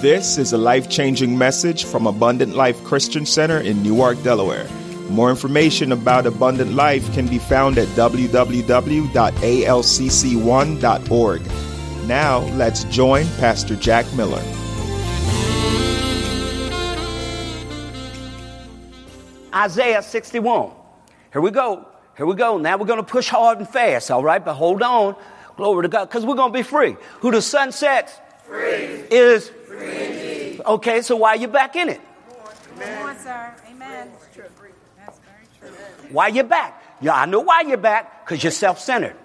This is a life changing message from Abundant Life Christian Center in Newark, Delaware. More information about Abundant Life can be found at www.alcc1.org. Now, let's join Pastor Jack Miller. Isaiah 61. Here we go. Here we go. Now we're going to push hard and fast, all right? But hold on. Glory to God, because we're going to be free. Who the Son sets free. is free. Okay, so why are you back in it? Come on, sir. Amen. That's true. That's very true. Why you back? Yeah, I know why you're back, because you're self-centered.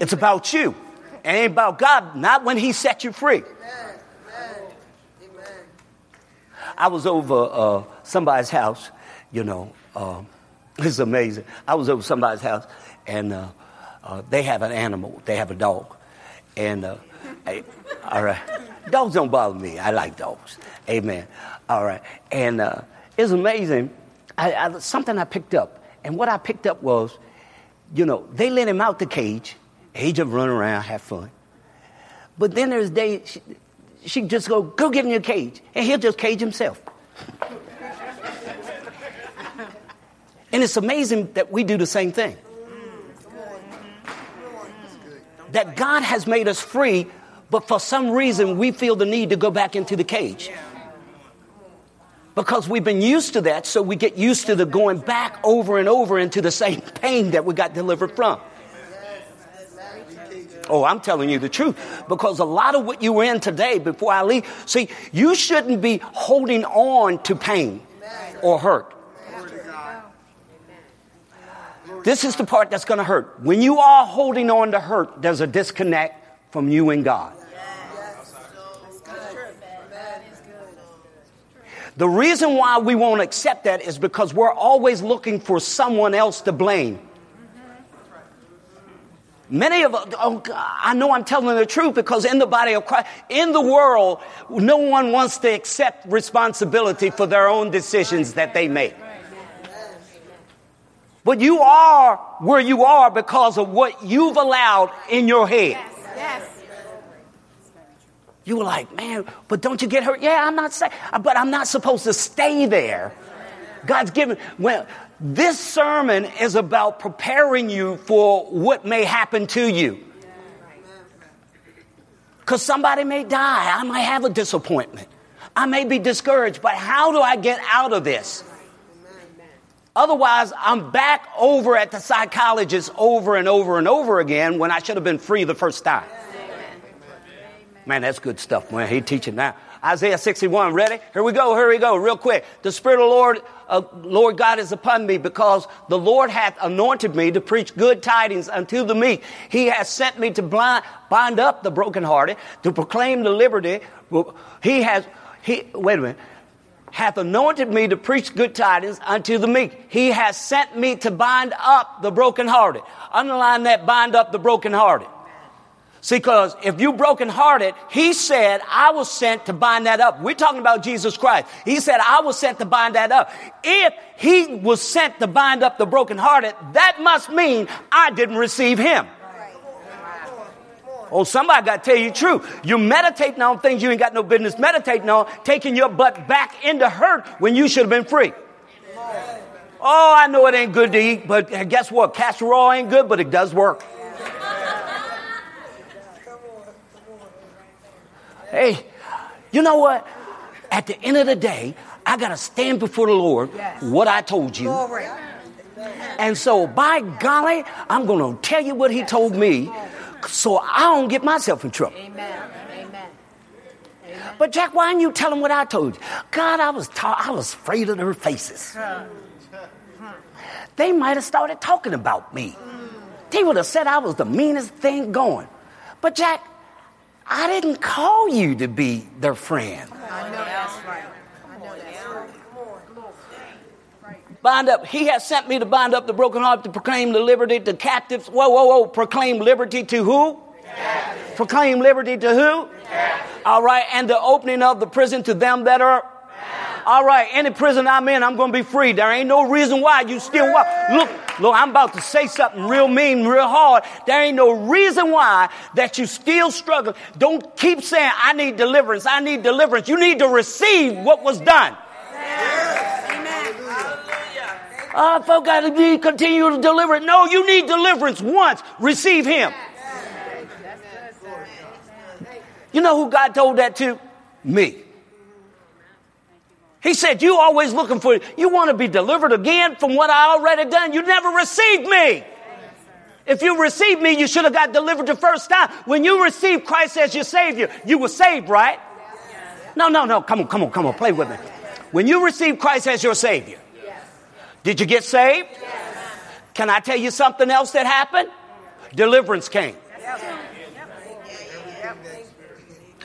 It's about you. It ain't about God, not when He set you free. I was over uh, somebody's house, you know. Uh, it's amazing. I was over somebody's house, and uh, uh, they have an animal. They have a dog, and uh, I, all right, dogs don't bother me. I like dogs. Amen. All right, and uh, it's amazing. I, I, something I picked up, and what I picked up was, you know, they let him out the cage. He just run around, have fun. But then there's days she, she just go, go get in your cage, and he'll just cage himself. and it's amazing that we do the same thing. That God has made us free, but for some reason we feel the need to go back into the cage. Because we've been used to that, so we get used to the going back over and over into the same pain that we got delivered from. Oh, I'm telling you the truth. Because a lot of what you were in today before I leave, see, you shouldn't be holding on to pain or hurt. This is the part that's going to hurt. When you are holding on to hurt, there's a disconnect from you and God. The reason why we won't accept that is because we're always looking for someone else to blame. Many of us, oh, I know I'm telling the truth because in the body of Christ, in the world, no one wants to accept responsibility for their own decisions that they make. But you are where you are because of what you've allowed in your head. Yes. You were like, man, but don't you get hurt? Yeah, I'm not saying, but I'm not supposed to stay there. God's given, well, this sermon is about preparing you for what may happen to you. Because somebody may die. I might have a disappointment. I may be discouraged, but how do I get out of this? Otherwise, I'm back over at the psychologist over and over and over again when I should have been free the first time. Man, that's good stuff, man. He teaching now. Isaiah 61, ready? Here we go, here we go, real quick. The Spirit of the Lord, uh, Lord God is upon me because the Lord hath anointed me to preach good tidings unto the meek. He has sent me to blind, bind up the brokenhearted, to proclaim the liberty. He has, he, wait a minute hath anointed me to preach good tidings unto the meek. He has sent me to bind up the brokenhearted. Underline that bind up the brokenhearted. See, because if you brokenhearted, he said, I was sent to bind that up. We're talking about Jesus Christ. He said, I was sent to bind that up. If he was sent to bind up the brokenhearted, that must mean I didn't receive him. Oh, somebody got to tell you the truth. You're meditating on things you ain't got no business meditating on, taking your butt back into hurt when you should have been free. Oh, I know it ain't good to eat, but guess what? Castor oil ain't good, but it does work. Hey, you know what? At the end of the day, I got to stand before the Lord, yes. what I told you. And so, by golly, I'm going to tell you what He told me so I don't get myself in trouble. Amen. Amen. But Jack, why didn't you tell them what I told you? God, I was ta- I was afraid of their faces. They might have started talking about me. Mm. They would have said I was the meanest thing going. But Jack, I didn't call you to be their friend. I know that's right. Bind up. He has sent me to bind up the broken heart, to proclaim the liberty to captives. Whoa, whoa, whoa. Proclaim liberty to who? Captives. Proclaim liberty to who? Captives. All right. And the opening of the prison to them that are. All right. Any prison I'm in, I'm going to be free. There ain't no reason why you still walk. Look, Look, I'm about to say something real mean, real hard. There ain't no reason why that you still struggle. Don't keep saying, I need deliverance, I need deliverance. You need to receive what was done. Amen. Hallelujah. Oh, uh, folk got to be continue to deliver it. No, you need deliverance once. Receive Him. You know who God told that to? Me. He said, You always looking for, you want to be delivered again from what I already done. You never received me. If you received me, you should have got delivered the first time. When you received Christ as your Savior, you were saved, right? No, no, no. Come on, come on, come on. Play with me. When you received Christ as your Savior, did you get saved? Can I tell you something else that happened? Deliverance came.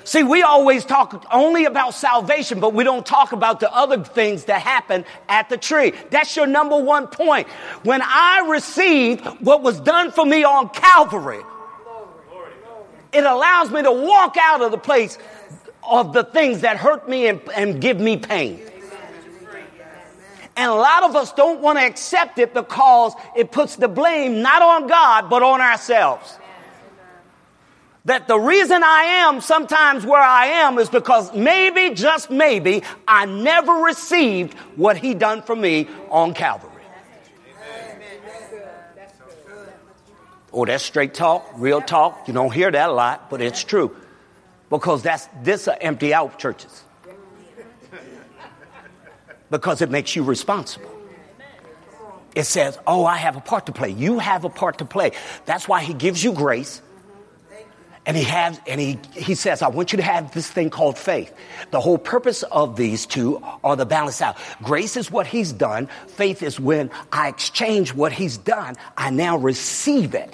See, we always talk only about salvation, but we don't talk about the other things that happen at the tree. That's your number one point. When I received what was done for me on Calvary, it allows me to walk out of the place of the things that hurt me and, and give me pain. And a lot of us don't want to accept it because it puts the blame not on God, but on ourselves that the reason I am sometimes where I am is because maybe, just maybe, I never received what he done for me on Calvary. Oh, that's straight talk, real talk. You don't hear that a lot, but it's true. Because that's this are empty out churches. Because it makes you responsible. It says, Oh, I have a part to play. You have a part to play. That's why he gives you grace and he has, and he, he says, I want you to have this thing called faith. The whole purpose of these two are the balance out. Grace is what he's done. Faith is when I exchange what he's done. I now receive it.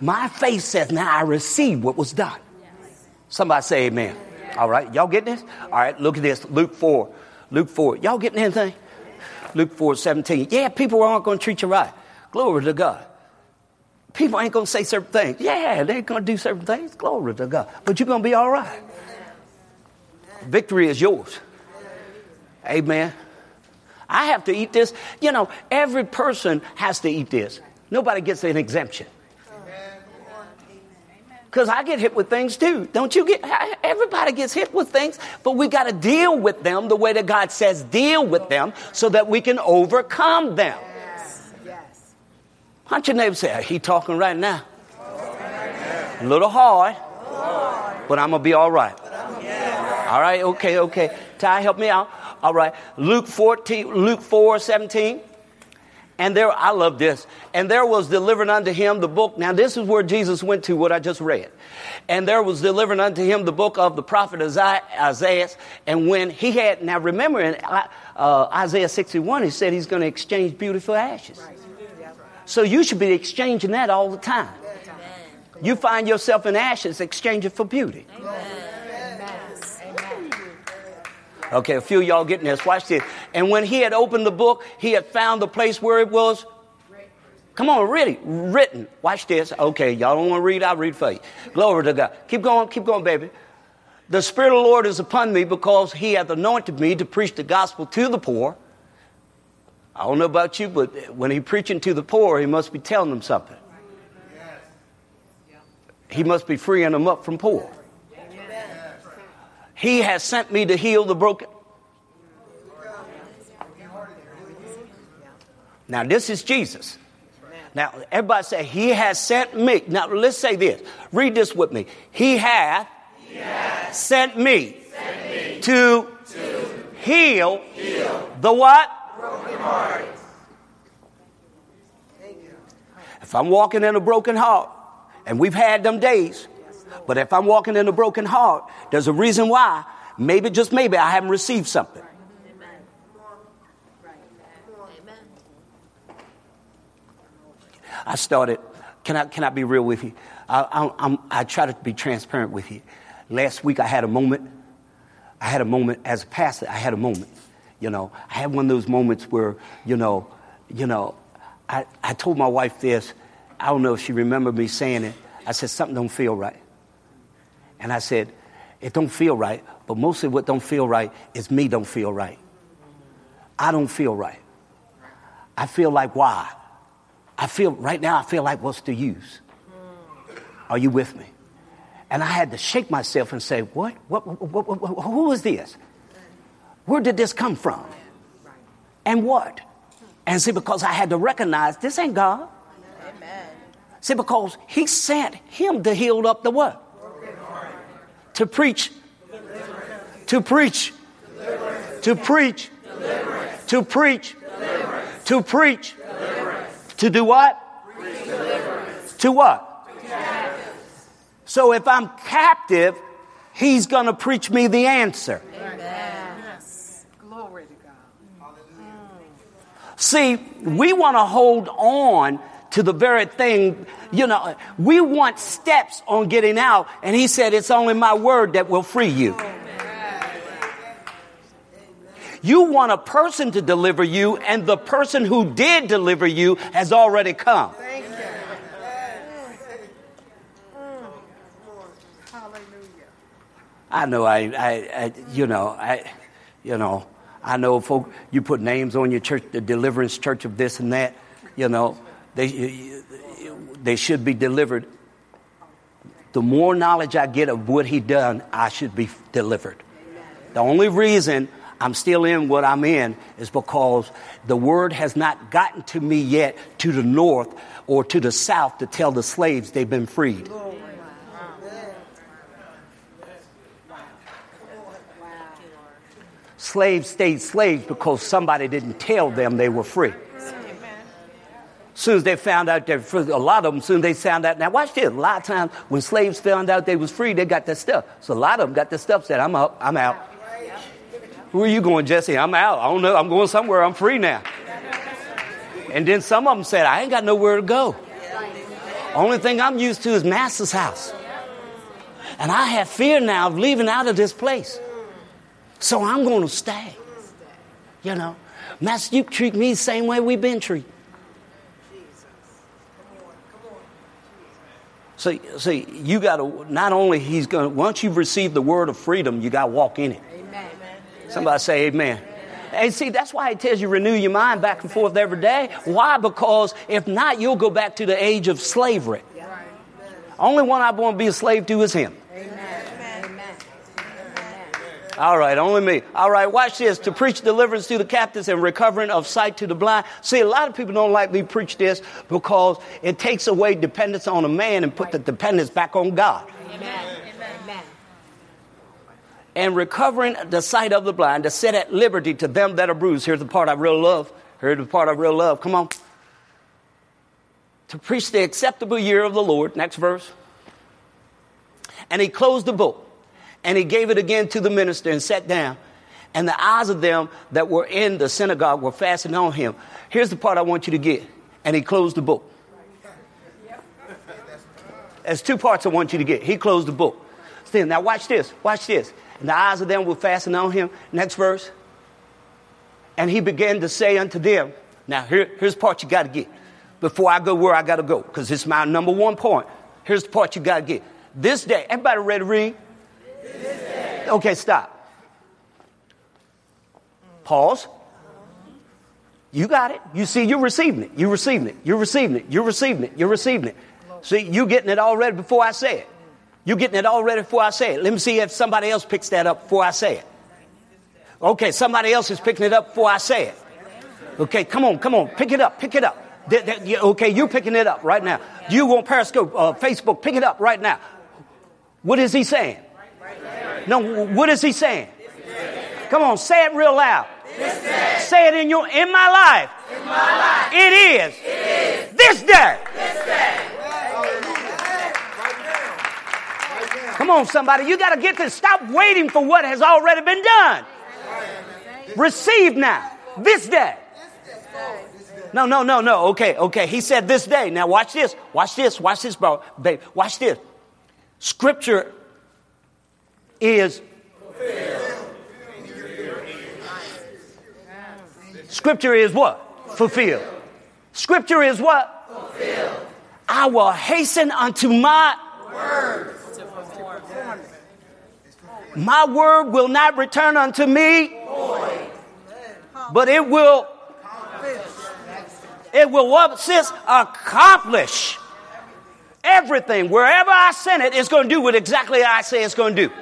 My faith says, now I receive what was done. Somebody say amen. All right. Y'all getting this? All right. Look at this. Luke 4. Luke 4. Y'all getting anything? Luke 4, 17. Yeah, people aren't going to treat you right. Glory to God people ain't going to say certain things. Yeah, they're going to do certain things. Glory to God. But you're going to be all right. Victory is yours. Amen. I have to eat this. You know, every person has to eat this. Nobody gets an exemption. Because I get hit with things too. Don't you get? Everybody gets hit with things, but we got to deal with them the way that God says deal with them so that we can overcome them. Don't your neighbor say, he talking right now? A little hard, but I'm going to be all right. All right, okay, okay. Ty, help me out. All right. Luke 14, Luke 4, 17. And there, I love this. And there was delivered unto him the book. Now, this is where Jesus went to what I just read. And there was delivered unto him the book of the prophet Isaiah. And when he had, now remember in uh, Isaiah 61, he said he's going to exchange beautiful ashes. Right. So you should be exchanging that all the time. You find yourself in ashes, exchange it for beauty. Okay, a few y'all getting this. Watch this. And when he had opened the book, he had found the place where it was. Come on, really written. Watch this. Okay, y'all don't want to read. I'll read for you. Glory to God. Keep going, keep going, baby. The Spirit of the Lord is upon me because he hath anointed me to preach the gospel to the poor. I don't know about you, but when he's preaching to the poor, he must be telling them something. He must be freeing them up from poor. He has sent me to heal the broken. Now, this is Jesus. Now, everybody say, He has sent me. Now, let's say this. Read this with me. He hath, he hath sent, me sent me, to, to heal, heal the what? Broken heart. If I'm walking in a broken heart, and we've had them days, but if I'm walking in a broken heart, there's a reason why. Maybe, just maybe, I haven't received something. I started. Can I can I be real with you? I, I, I try to be transparent with you. Last week I had a moment. I had a moment as a pastor. I had a moment you know, I had one of those moments where, you know, you know, I, I told my wife this. I don't know if she remembered me saying it. I said, something don't feel right. And I said, it don't feel right, but mostly what don't feel right is me don't feel right. I don't feel right. I feel like why? I feel, right now, I feel like what's the use? Are you with me? And I had to shake myself and say, what? What, what, what, what who is this? Where did this come from? And what? And see, because I had to recognize this ain't God. Amen. See, because he sent him to heal up the what? To preach. To preach. To preach. To preach. To preach. To do what? To what? So if I'm captive, he's going to preach me the answer. Yes. Glory to God. See, we want to hold on to the very thing, you know, we want steps on getting out, and he said, It's only my word that will free you. You want a person to deliver you, and the person who did deliver you has already come. Thank you. Hallelujah. I know I, I, I, you know, I, you know, I know folk, you put names on your church, the deliverance church of this and that, you know, they, they should be delivered. The more knowledge I get of what he done, I should be delivered. The only reason I'm still in what I'm in is because the word has not gotten to me yet to the north or to the south to tell the slaves they've been freed. Slaves stayed slaves because somebody didn't tell them they were free. As soon as they found out they're free, a lot of them, soon they found out. Now watch this. A lot of times when slaves found out they was free, they got their stuff. So a lot of them got their stuff said, I'm up, I'm out. Where are you going, Jesse? I'm out. I don't know. I'm going somewhere. I'm free now. And then some of them said, I ain't got nowhere to go. Only thing I'm used to is master's house. And I have fear now of leaving out of this place. So I'm going to stay. You know, Master, you treat me the same way we've been treated. See, so you got to, not only he's going to, once you've received the word of freedom, you got to walk in it. Amen. Somebody say amen. And see, that's why it tells you renew your mind back and forth every day. Why? Because if not, you'll go back to the age of slavery. Only one I want to be a slave to is him. All right, only me. All right, watch this. To preach deliverance to the captives and recovering of sight to the blind. See, a lot of people don't like me preach this because it takes away dependence on a man and put the dependence back on God. Amen. And recovering the sight of the blind to set at liberty to them that are bruised. Here's the part I really love. Here's the part I really love. Come on. To preach the acceptable year of the Lord. Next verse. And he closed the book and he gave it again to the minister and sat down. And the eyes of them that were in the synagogue were fastened on him. Here's the part I want you to get. And he closed the book. There's two parts I want you to get. He closed the book. Then now watch this. Watch this. And the eyes of them were fastened on him. Next verse. And he began to say unto them, now here, here's the part you got to get before I go where I got to go, because it's my number one point. Here's the part you got to get. This day, everybody ready to read? Okay, stop. Pause. You got it. You see, you're receiving it. You're receiving it. You're receiving it. You're receiving it. You're receiving it. See, you're getting it already before I say it. You're getting it already before I say it. Let me see if somebody else picks that up before I say it. Okay, somebody else is picking it up before I say it. Okay, come on, come on, pick it up, pick it up. Okay, you're picking it up right now. You on Periscope, uh, Facebook, pick it up right now. What is he saying? No, what is he saying? Come on, say it real loud. Say it in your in my life. In my life. It is. It is. This day. This day. Come on, somebody. You got to get this. Stop waiting for what has already been done. Receive now. This day. No, no, no, no. Okay, okay. He said this day. Now watch this. Watch this. Watch this, bro. Babe, watch this. Scripture is Scripture is what? Fulfilled. Scripture is what? Fulfilled. I will hasten unto my word. My word will not return unto me, but it will It will what, sis? Accomplish everything. Wherever I send it, it's going to do what exactly I say it's going to do.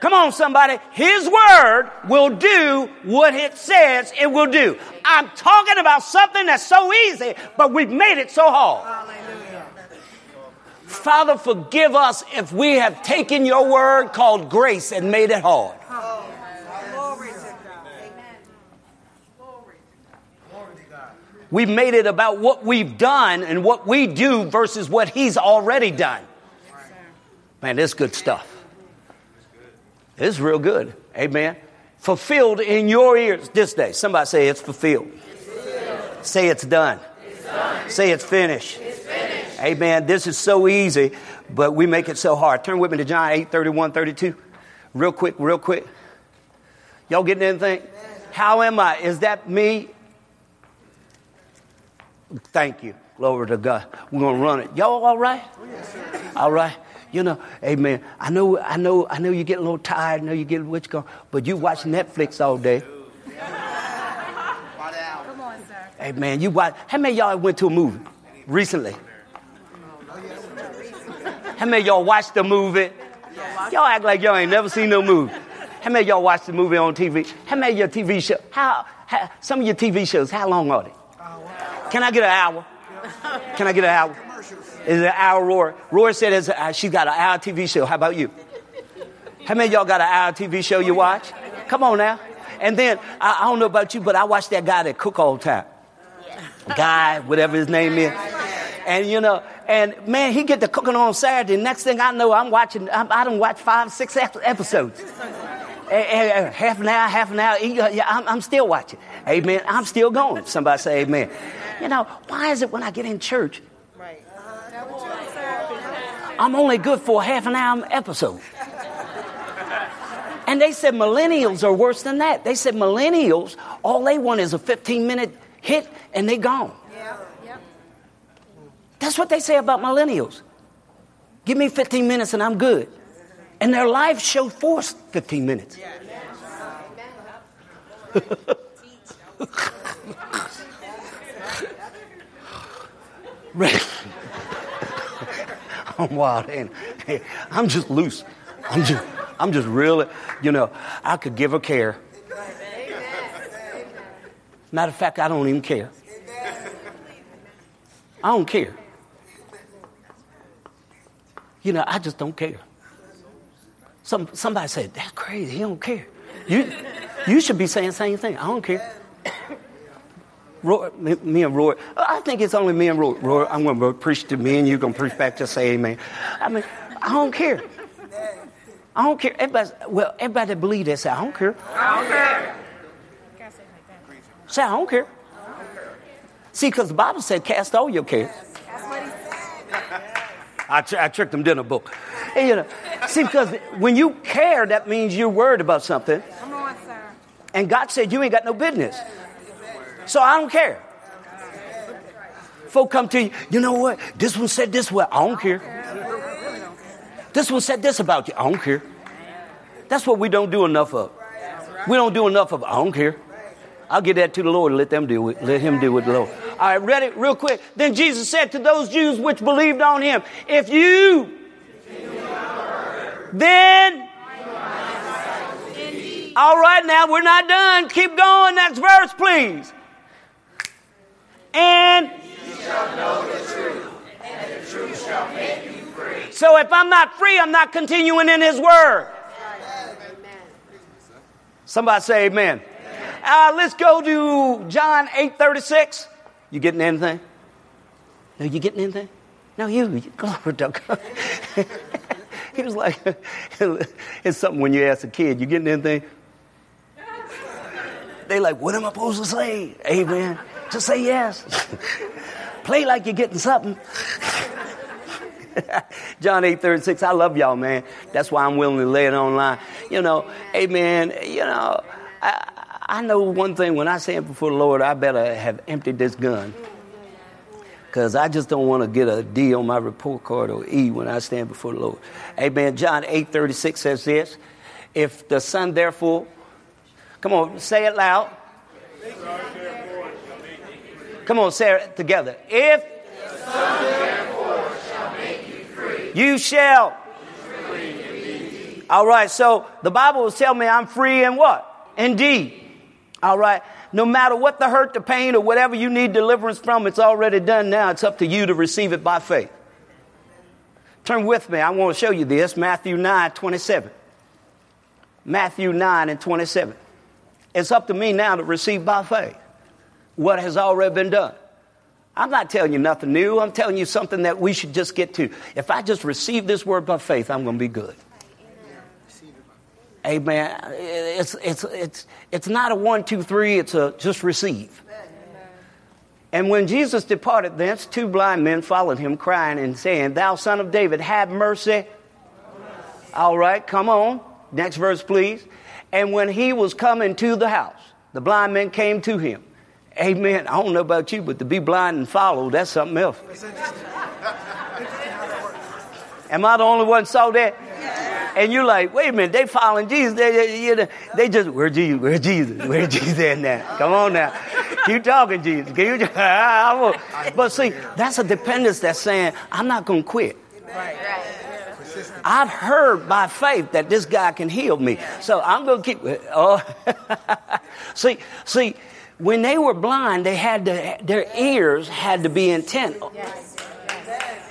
Come on, somebody. His word will do what it says it will do. I'm talking about something that's so easy, but we've made it so hard. Father, forgive us if we have taken your word called grace and made it hard. We've made it about what we've done and what we do versus what He's already done. Man, this good stuff. It's real good. Amen. Fulfilled in your ears this day. Somebody say it's fulfilled. It's fulfilled. Say it's done. it's done. Say it's finished. it's finished. Amen. This is so easy, but we make it so hard. Turn with me to John 8 31, 32. Real quick, real quick. Y'all getting anything? How am I? Is that me Thank you. Glory to God. We're gonna run it. Y'all all right? All right. You know, amen. I know, I know, I know you get a little tired, I know you get what's going, but you watch Netflix all day. Come on, sir. Hey man, you watch how many y'all went to a movie recently? How many y'all watched the movie? Y'all act like y'all ain't never seen no movie. How many y'all watched the movie on TV? How many of your TV shows? How, how some of your TV shows? How long are they? Can I get an hour? Can I get an hour? Is an hour, Roy? Roy said it's, uh, she's got an hour TV show. How about you? How many y'all got an hour TV show you watch? Come on now. And then, I, I don't know about you, but I watch that guy that cook all the time. Guy, whatever his name is. And you know, and man, he get to cooking on Saturday. Next thing I know, I'm watching, I'm, I don't watch five, six episodes. half an hour, half an hour. I'm, still watching. Amen. I'm still going. Somebody say amen. You know, why is it when I get in church. I'm only good for a half an hour episode? And they said millennials are worse than that. They said millennials, all they want is a 15 minute hit and they're gone. Yeah. That's what they say about millennials. Give me 15 minutes and I'm good. And their life show force 15 minutes. I'm wild and I'm just loose. I'm just I'm just really, you know, I could give a care. Matter of fact, I don't even care. I don't care. You know, I just don't care. Some, somebody said, that's crazy. He don't care. You, you should be saying the same thing. I don't care. Roy, me, me, and Roy, I think it's only me and Roy. Roy I'm going to preach to me and you're going to preach back to say amen. I mean, I don't care. I don't care. Everybody, well, everybody that believe that say, I don't care. I don't care. Say, I don't care. See, because the Bible said, cast all your cares. I, tr- I tricked them, didn't I, book? And, you know, see, because when you care, that means you're worried about something. Come on, sir. And God said, you ain't got no business. So I don't care. Folk come to you, you know what? This one said this way. I don't care. This one said this about you. I don't care. That's what we don't do enough of. We don't do enough of. I don't care. I'll get that to the Lord and let them do it. Let him do it, the Lord. All right, read it Real quick. Then Jesus said to those Jews which believed on him, if you then all right, now we're not done. Keep going. Next verse, please and you shall know the truth, and the truth shall make you free. So if I'm not free, I'm not continuing in His Word. Somebody say amen. Uh, let's go to John 8 36. You getting anything? No, you getting anything? No, you. you glory to God. he was like, it's something when you ask a kid, you getting anything? They like, what am I supposed to say? Amen. Just say yes. Play like you're getting something. John 8 36. I love y'all, man. That's why I'm willing to lay it online. You know, hey, amen. You know, I, I know one thing when I stand before the Lord, I better have emptied this gun. Because I just don't want to get a D on my report card or E when I stand before the Lord. Amen. John 8 36 says this If the Son, therefore, come on, say it loud. Come on, say it together. If you shall. All right, so the Bible will tell me I'm free in what? Indeed. All right. No matter what the hurt, the pain, or whatever you need deliverance from, it's already done now. It's up to you to receive it by faith. Turn with me. I want to show you this. Matthew 9, 27. Matthew 9 and 27. It's up to me now to receive by faith what has already been done. I'm not telling you nothing new. I'm telling you something that we should just get to. If I just receive this word by faith, I'm going to be good. Amen. It's, it's, it's, it's not a one, two, three. It's a just receive. And when Jesus departed thence, two blind men followed him, crying and saying, Thou son of David, have mercy. All right, come on. Next verse, please. And when he was coming to the house, the blind men came to him. Amen. I don't know about you, but to be blind and follow, that's something else. Am I the only one saw that? And you're like, wait a minute, they following Jesus. They, they, they, they just, where Jesus? Where Jesus? Where Jesus at now? Come on now. Keep talking, Jesus. You, but see, that's a dependence that's saying, I'm not going to quit. Right. I've heard by faith that this guy can heal me. So I'm going to keep. Oh, see, see, when they were blind, they had to, their ears had to be intent.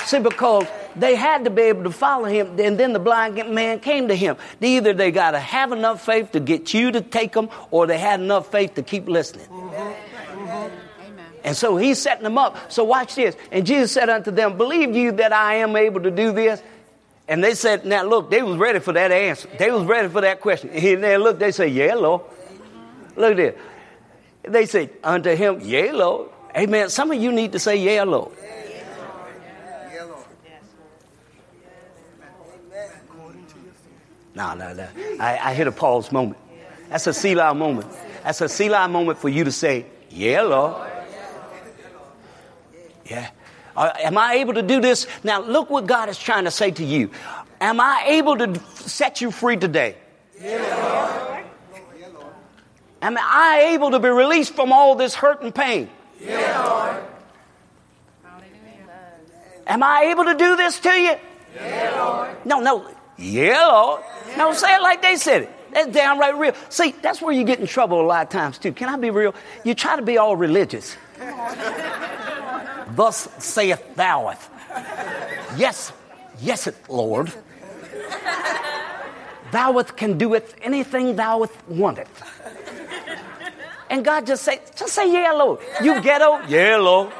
See, because they had to be able to follow him, and then the blind man came to him. Either they got to have enough faith to get you to take them, or they had enough faith to keep listening. Mm-hmm. And so he's setting them up. So watch this. And Jesus said unto them, Believe you that I am able to do this? And they said, now look, they was ready for that answer. They was ready for that question. And they look, they say, yeah, Lord. Look at this. They say, unto him, yeah, Lord. Amen. Some of you need to say, yeah, Lord. No, no, no. I, I hit a pause moment. That's a Selah moment. That's a Selah moment for you to say, yeah, Lord. Yeah. Uh, am I able to do this? Now, look what God is trying to say to you. Am I able to set you free today? Yeah. Am I able to be released from all this hurt and pain? Yeah. Am I able to do this to you? Yeah, Lord. No, no. Yeah, Lord. No, say it like they said it. That's downright real. See, that's where you get in trouble a lot of times, too. Can I be real? You try to be all religious. Thus saith thoueth. Yes, yes, it, Lord. Thoueth can doeth anything thoueth wanteth. And God just say, just say yeah, Lord. You ghetto? Yeah, Lord.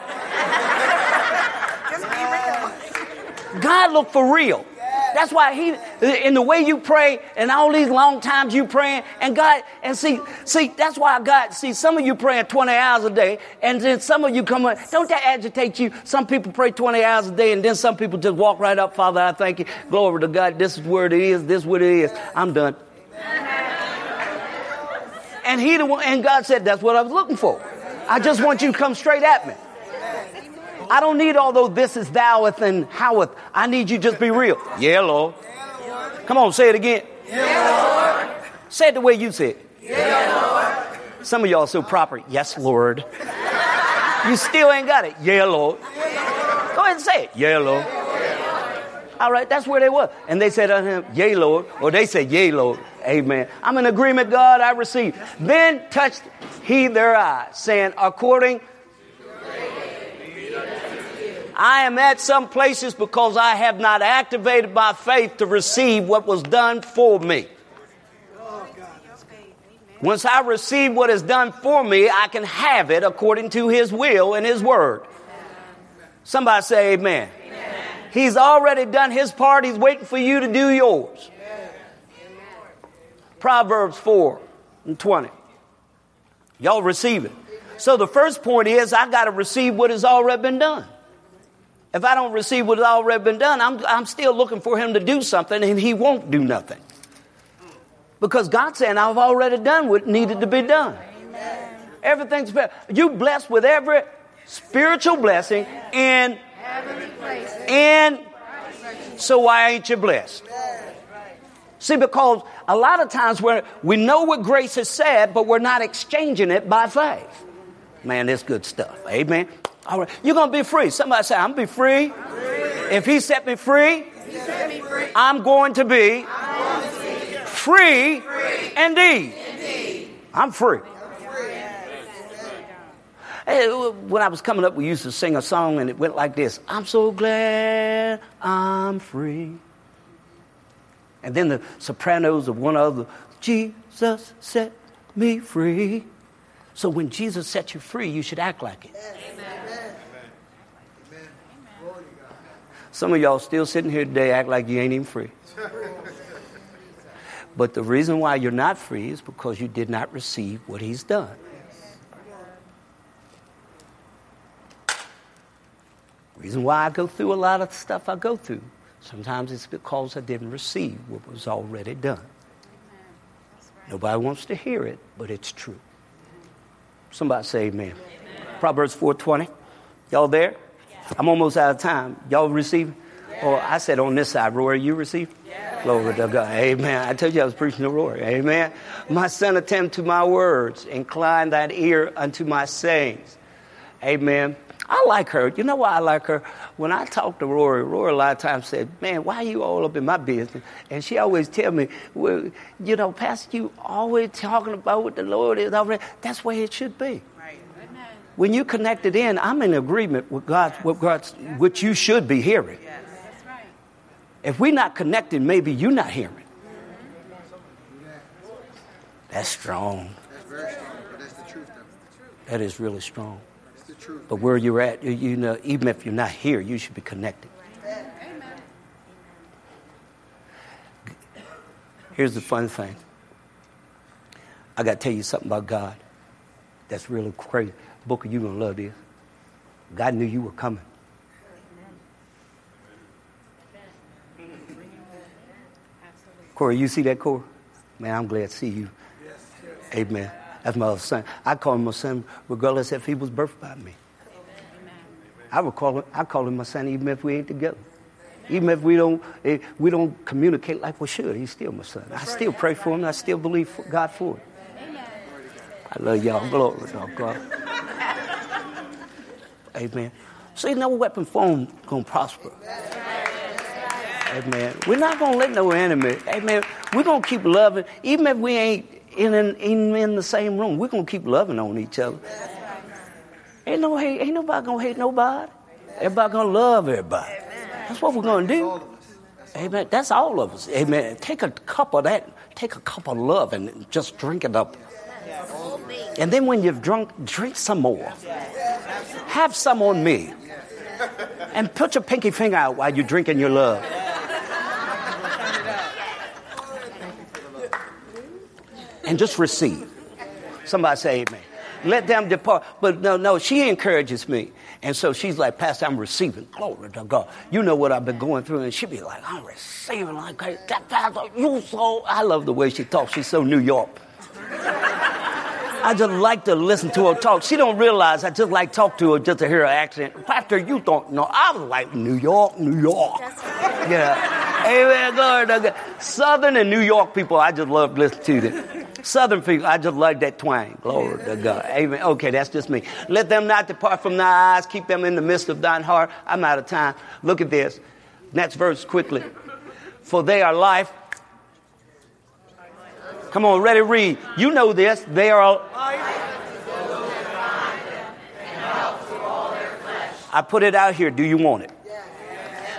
God look for real. That's why he, in the way you pray and all these long times you praying and God, and see, see, that's why God, see, some of you praying 20 hours a day and then some of you come up, don't that agitate you? Some people pray 20 hours a day and then some people just walk right up, Father, I thank you. Glory to God. This is where it is. This is what it is. I'm done. And he, and God said, that's what I was looking for. I just want you to come straight at me. I don't need all those this is thoueth and howeth. I need you just be real. Yeah, Lord. Come on, say it again. Yeah, Lord. Say it the way you say it. Yeah, Lord. Some of y'all so proper. Yes, Lord. You still ain't got it. Yeah, Lord. Go ahead and say it. Yeah, Lord. All right, that's where they were. And they said unto him, Yea, Lord. Or they said, Yea, Lord. Amen. I'm in agreement, God, I receive. Then touched he their eyes, saying, According I am at some places because I have not activated my faith to receive what was done for me. Once I receive what is done for me, I can have it according to His will and His word. Somebody say amen. amen. He's already done His part. He's waiting for you to do yours. Proverbs 4 and 20. Y'all receive it. So the first point is I got to receive what has already been done. If I don't receive what has already been done, I'm, I'm still looking for him to do something and he won't do nothing. Because God's saying, I've already done what needed to be done. Amen. Everything's better. You blessed with every spiritual blessing in in so why ain't you blessed? See, because a lot of times where we know what grace has said, but we're not exchanging it by faith. Man, this good stuff. Amen. All right. You're going to be free. Somebody say, I'm going to be free. If he set me free, I'm going to be free indeed. I'm free. When I was coming up, we used to sing a song and it went like this I'm so glad I'm free. And then the sopranos of one other, Jesus set me free. So when Jesus set you free, you should act like it. Some of y'all still sitting here today act like you ain't even free. But the reason why you're not free is because you did not receive what he's done. Reason why I go through a lot of stuff I go through. Sometimes it's because I didn't receive what was already done. Nobody wants to hear it, but it's true. Somebody say amen. amen. Proverbs 4.20. Y'all there? I'm almost out of time. Y'all receive? Oh, I said on this side, Rory, you receive? Glory to God. Amen. I told you I was preaching to Rory. Amen. My son, attend to my words. Incline that ear unto my sayings. Amen. I like her. You know why I like her? When I talk to Rory, Rory a lot of times said, "Man, why are you all up in my business?" And she always tell me, "Well, you know, Pastor, you always talking about what the Lord is already. That's where it should be." Right. When you connected in, I'm in agreement with God, with God's, what you should be hearing. Yes. That's right. If we're not connected, maybe you're not hearing. Mm-hmm. That's strong. That's very strong, that's the truth. That is really strong. But where you're at, you know, even if you're not here, you should be connected. Here's the fun thing. I got to tell you something about God that's really crazy. Booker, you're going to love this. God knew you were coming. Corey, you see that, Corey? Man, I'm glad to see you. Amen. That's my son. I call him my son regardless if he was birthed by me. I would call him, I call him my son even if we ain't together. Even if we don't, if we don't communicate like we should, he's still my son. I still pray for him. I still believe God for it. I love y'all. Glory to God. Amen. See, no weapon formed gonna prosper. Amen. We're not gonna let no enemy. Amen. We're gonna keep loving, even if we ain't in, in, in the same room. We're going to keep loving on each other. Ain't, no hate, ain't nobody going to hate nobody. Everybody going to love everybody. That's what we're going to do. Amen. That's all of us. Amen. Take a cup of that. Take a cup of love and just drink it up. And then when you've drunk, drink some more. Have some on me. And put your pinky finger out while you're drinking your love. And just receive. Somebody say amen. Let them depart. But no, no, she encourages me. And so she's like, Pastor, I'm receiving. Glory to God. You know what I've been going through. And she'd be like, I'm receiving like that. Pastor, you so. I love the way she talks. She's so New York. I just like to listen to her talk. She don't realize I just like talk to her just to hear her accent. Pastor, you don't know. I was like New York, New York. Yeah. Amen. Glory to God. Southern and New York people, I just love listening to them. Southern people, I just like that twang. Glory to God. Amen. Okay, that's just me. Let them not depart from thy eyes. Keep them in the midst of thine heart. I'm out of time. Look at this. Next verse quickly. For they are life. Come on, ready, read. You know this. They are life. I put it out here. Do you want it?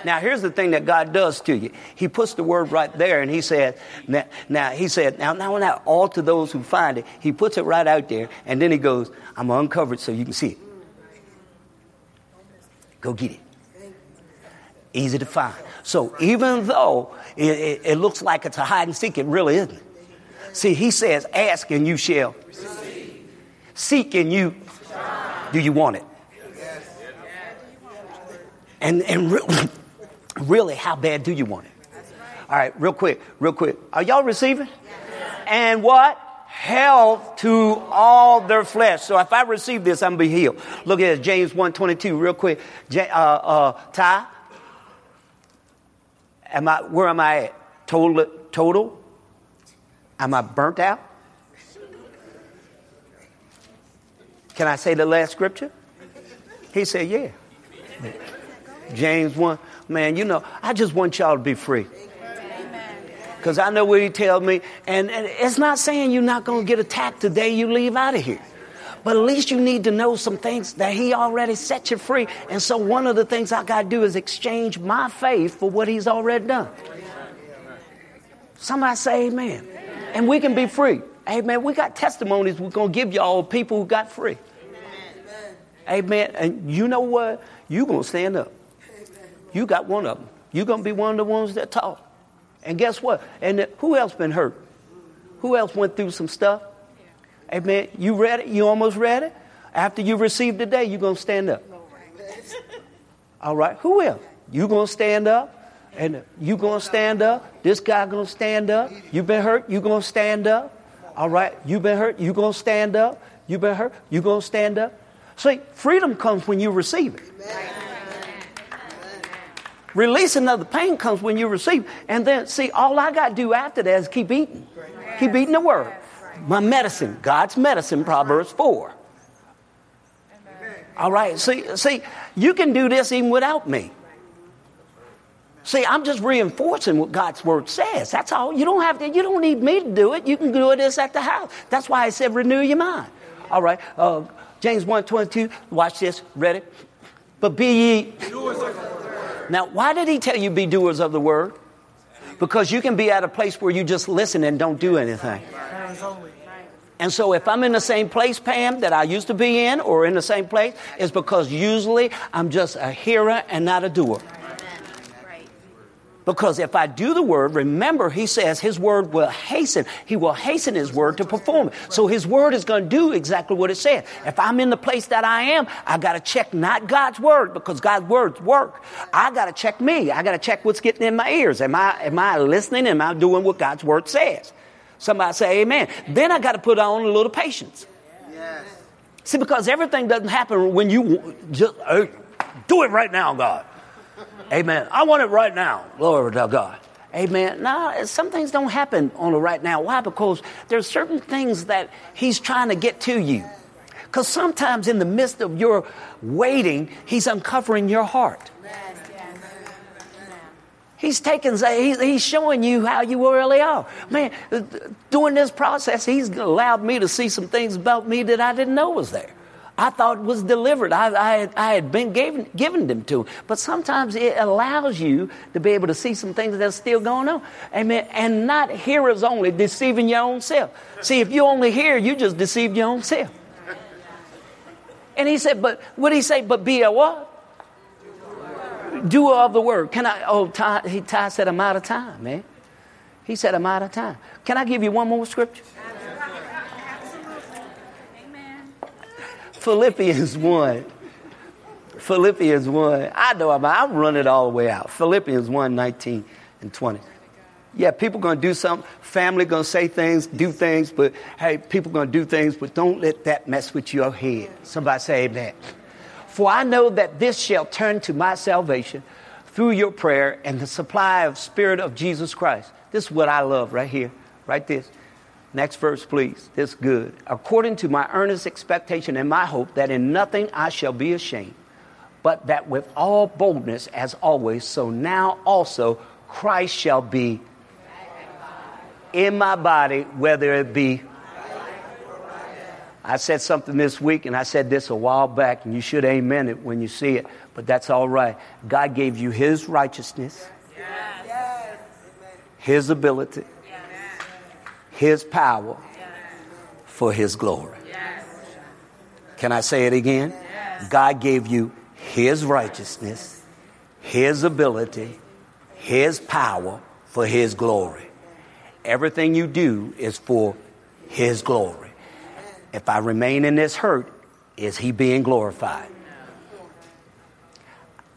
Now, here's the thing that God does to you. He puts the word right there and he said, now, now he said, now, now, now, all to those who find it, he puts it right out there and then he goes, I'm uncovered so you can see it. Go get it. Easy to find. So even though it, it, it looks like it's a hide and seek, it really isn't. See, he says, ask and you shall. Receive. Seek and you. Do you want it? And, and really, how bad do you want it? All right, real quick, real quick. Are y'all receiving? And what? Health to all their flesh. So if I receive this, I'm going to be healed. Look at it, James 1.22, real quick. Uh, uh, Ty, am I, where am I at? Total, total? Am I burnt out? Can I say the last scripture? He said, Yeah. James 1. Man, you know, I just want y'all to be free. Because I know what he tells me. And, and it's not saying you're not going to get attacked the day you leave out of here. But at least you need to know some things that he already set you free. And so one of the things I got to do is exchange my faith for what he's already done. Somebody say amen. And we can be free. Amen. We got testimonies we're going to give y'all people who got free. Amen. Amen. And you know what? You're going to stand up. You got one of them. You're going to be one of the ones that talk. And guess what? And who else been hurt? Who else went through some stuff? Amen. You read it? You almost read it? After you received the day, you're going to stand up. All right. Who else? You're going to stand up? And you're going to stand up? This guy going to stand up? You've been hurt? You're going to stand up? All right. You've been hurt? You're going to stand up? You've been hurt? You're going to stand up? See, freedom comes when you receive it. Releasing of the pain comes when you receive. And then, see, all I got to do after that is keep eating. Keep eating the word. My medicine, God's medicine, Proverbs 4. All right, see, see, you can do this even without me. See, I'm just reinforcing what God's word says. That's all. You don't have to, you don't need me to do it. You can do this at the house. That's why I said renew your mind. All right. Uh, James 1 22, watch this. Ready? But be ye. Now, why did he tell you be doers of the word? Because you can be at a place where you just listen and don't do anything. And so if I'm in the same place, Pam, that I used to be in, or in the same place, it's because usually I'm just a hearer and not a doer. Because if I do the word, remember, he says his word will hasten. He will hasten his word to perform it. So his word is going to do exactly what it says. If I'm in the place that I am, I got to check not God's word because God's words work. I got to check me. I got to check what's getting in my ears. Am I, am I listening? Am I doing what God's word says? Somebody say amen. Then I got to put on a little patience. Yes. See, because everything doesn't happen when you just hey, do it right now, God. Amen. I want it right now. Glory to God. Amen. Now, some things don't happen on the right now. Why? Because there's certain things that He's trying to get to you. Because sometimes in the midst of your waiting, He's uncovering your heart. He's taking, he's showing you how you really are. Man, during this process, he's allowed me to see some things about me that I didn't know was there. I thought was delivered. I, I, I had been given, given them to. But sometimes it allows you to be able to see some things that's still going on. Amen. And not hearers only, deceiving your own self. See, if you only hear, you just deceive your own self. And he said, but what did he say? But be a what? Doer of the word. Can I? Oh, Ty, he, Ty said, I'm out of time, man. He said, I'm out of time. Can I give you one more scripture? Philippians 1. Philippians 1. I know I'm, I'm running all the way out. Philippians 1 19 and 20. Yeah, people going to do something. Family going to say things, do things, but hey, people going to do things, but don't let that mess with your head. Somebody say amen. For I know that this shall turn to my salvation through your prayer and the supply of Spirit of Jesus Christ. This is what I love right here, right this. Next verse, please. This good. According to my earnest expectation and my hope that in nothing I shall be ashamed, but that with all boldness, as always, so now also Christ shall be in my body, whether it be. I said something this week, and I said this a while back, and you should amen it when you see it, but that's all right. God gave you His righteousness, His ability his power for His glory. Can I say it again? God gave you His righteousness, His ability, His power for His glory. Everything you do is for His glory. If I remain in this hurt, is He being glorified?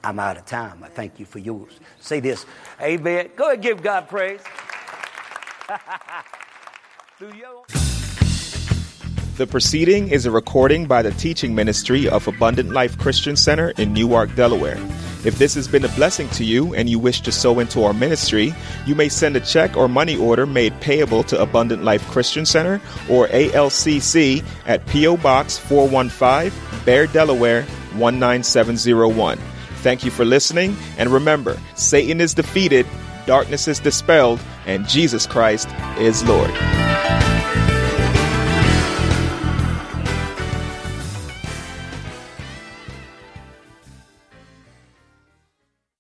I'm out of time. I thank you for yours. Say this. Amen. Go ahead give God praise. The proceeding is a recording by the teaching ministry of Abundant Life Christian Center in Newark, Delaware. If this has been a blessing to you and you wish to sow into our ministry, you may send a check or money order made payable to Abundant Life Christian Center or ALCC at P.O. Box 415, Bear, Delaware 19701. Thank you for listening, and remember Satan is defeated, darkness is dispelled, and Jesus Christ is Lord.